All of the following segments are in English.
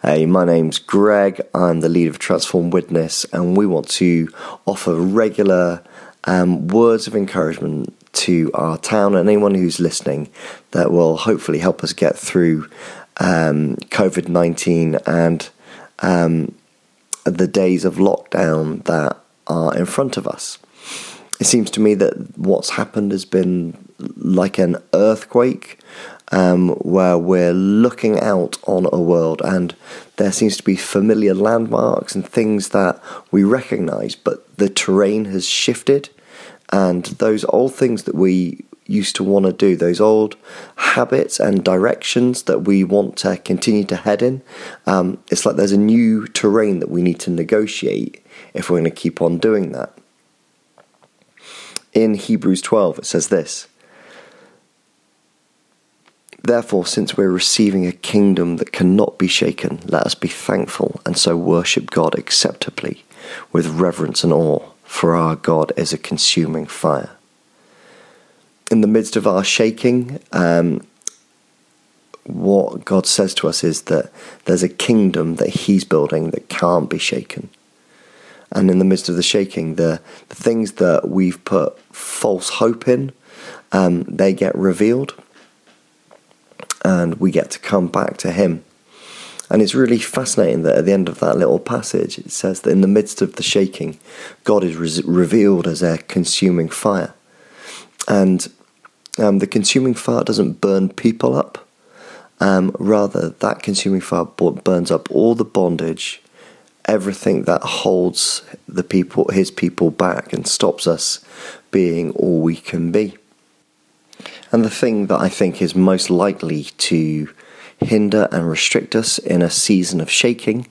Hey, my name's Greg. I'm the lead of Transform Witney, and we want to offer regular um, words of encouragement to our town and anyone who's listening that will hopefully help us get through um, COVID 19 and um, the days of lockdown that are in front of us. It seems to me that what's happened has been like an earthquake um, where we're looking out on a world and there seems to be familiar landmarks and things that we recognize, but the terrain has shifted, and those old things that we used to want to do, those old habits and directions that we want to continue to head in, um, it's like there's a new terrain that we need to negotiate if we're going to keep on doing that. In Hebrews 12, it says this. Therefore, since we're receiving a kingdom that cannot be shaken, let us be thankful and so worship God acceptably with reverence and awe, for our God is a consuming fire. In the midst of our shaking, um, what God says to us is that there's a kingdom that He's building that can't be shaken. And in the midst of the shaking, the, the things that we've put false hope in, um, they get revealed and we get to come back to Him. And it's really fascinating that at the end of that little passage, it says that in the midst of the shaking, God is re- revealed as a consuming fire. And um, the consuming fire doesn't burn people up, um, rather, that consuming fire burns up all the bondage, everything that holds the people, his people back, and stops us being all we can be. And the thing that I think is most likely to hinder and restrict us in a season of shaking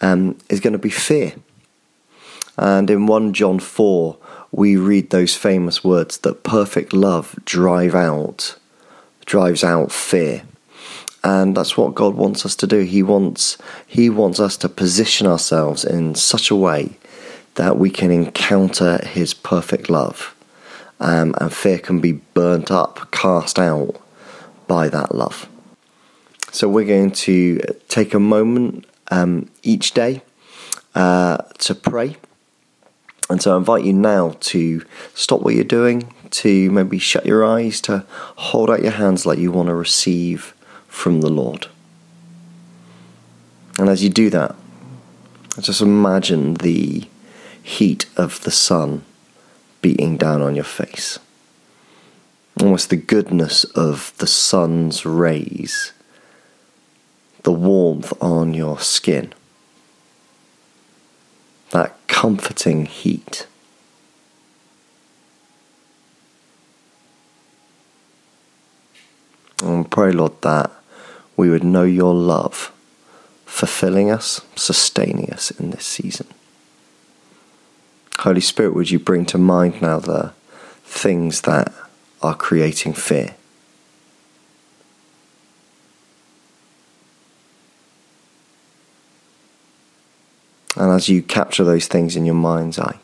um, is going to be fear. And in 1 John 4, we read those famous words that perfect love drive out drives out fear. And that's what God wants us to do. He wants he wants us to position ourselves in such a way that we can encounter his perfect love um, and fear can be burnt up, cast out by that love. So we're going to take a moment um, each day uh, to pray. And so I invite you now to stop what you're doing, to maybe shut your eyes, to hold out your hands like you want to receive from the Lord. And as you do that, just imagine the heat of the sun beating down on your face. Almost the goodness of the sun's rays, the warmth on your skin, that comforting heat. And pray, Lord, that we would know your love, fulfilling us, sustaining us in this season. Holy Spirit, would you bring to mind now the things that are creating fear? And as you capture those things in your mind's eye,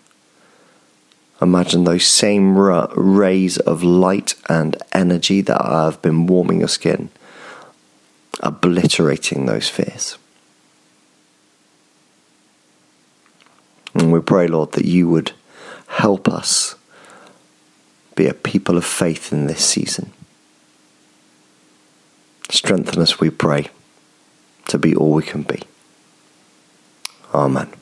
imagine those same rays of light and energy that have been warming your skin, obliterating those fears. And we pray, Lord, that you would help us be a people of faith in this season. Strengthen us, we pray, to be all we can be. Amen.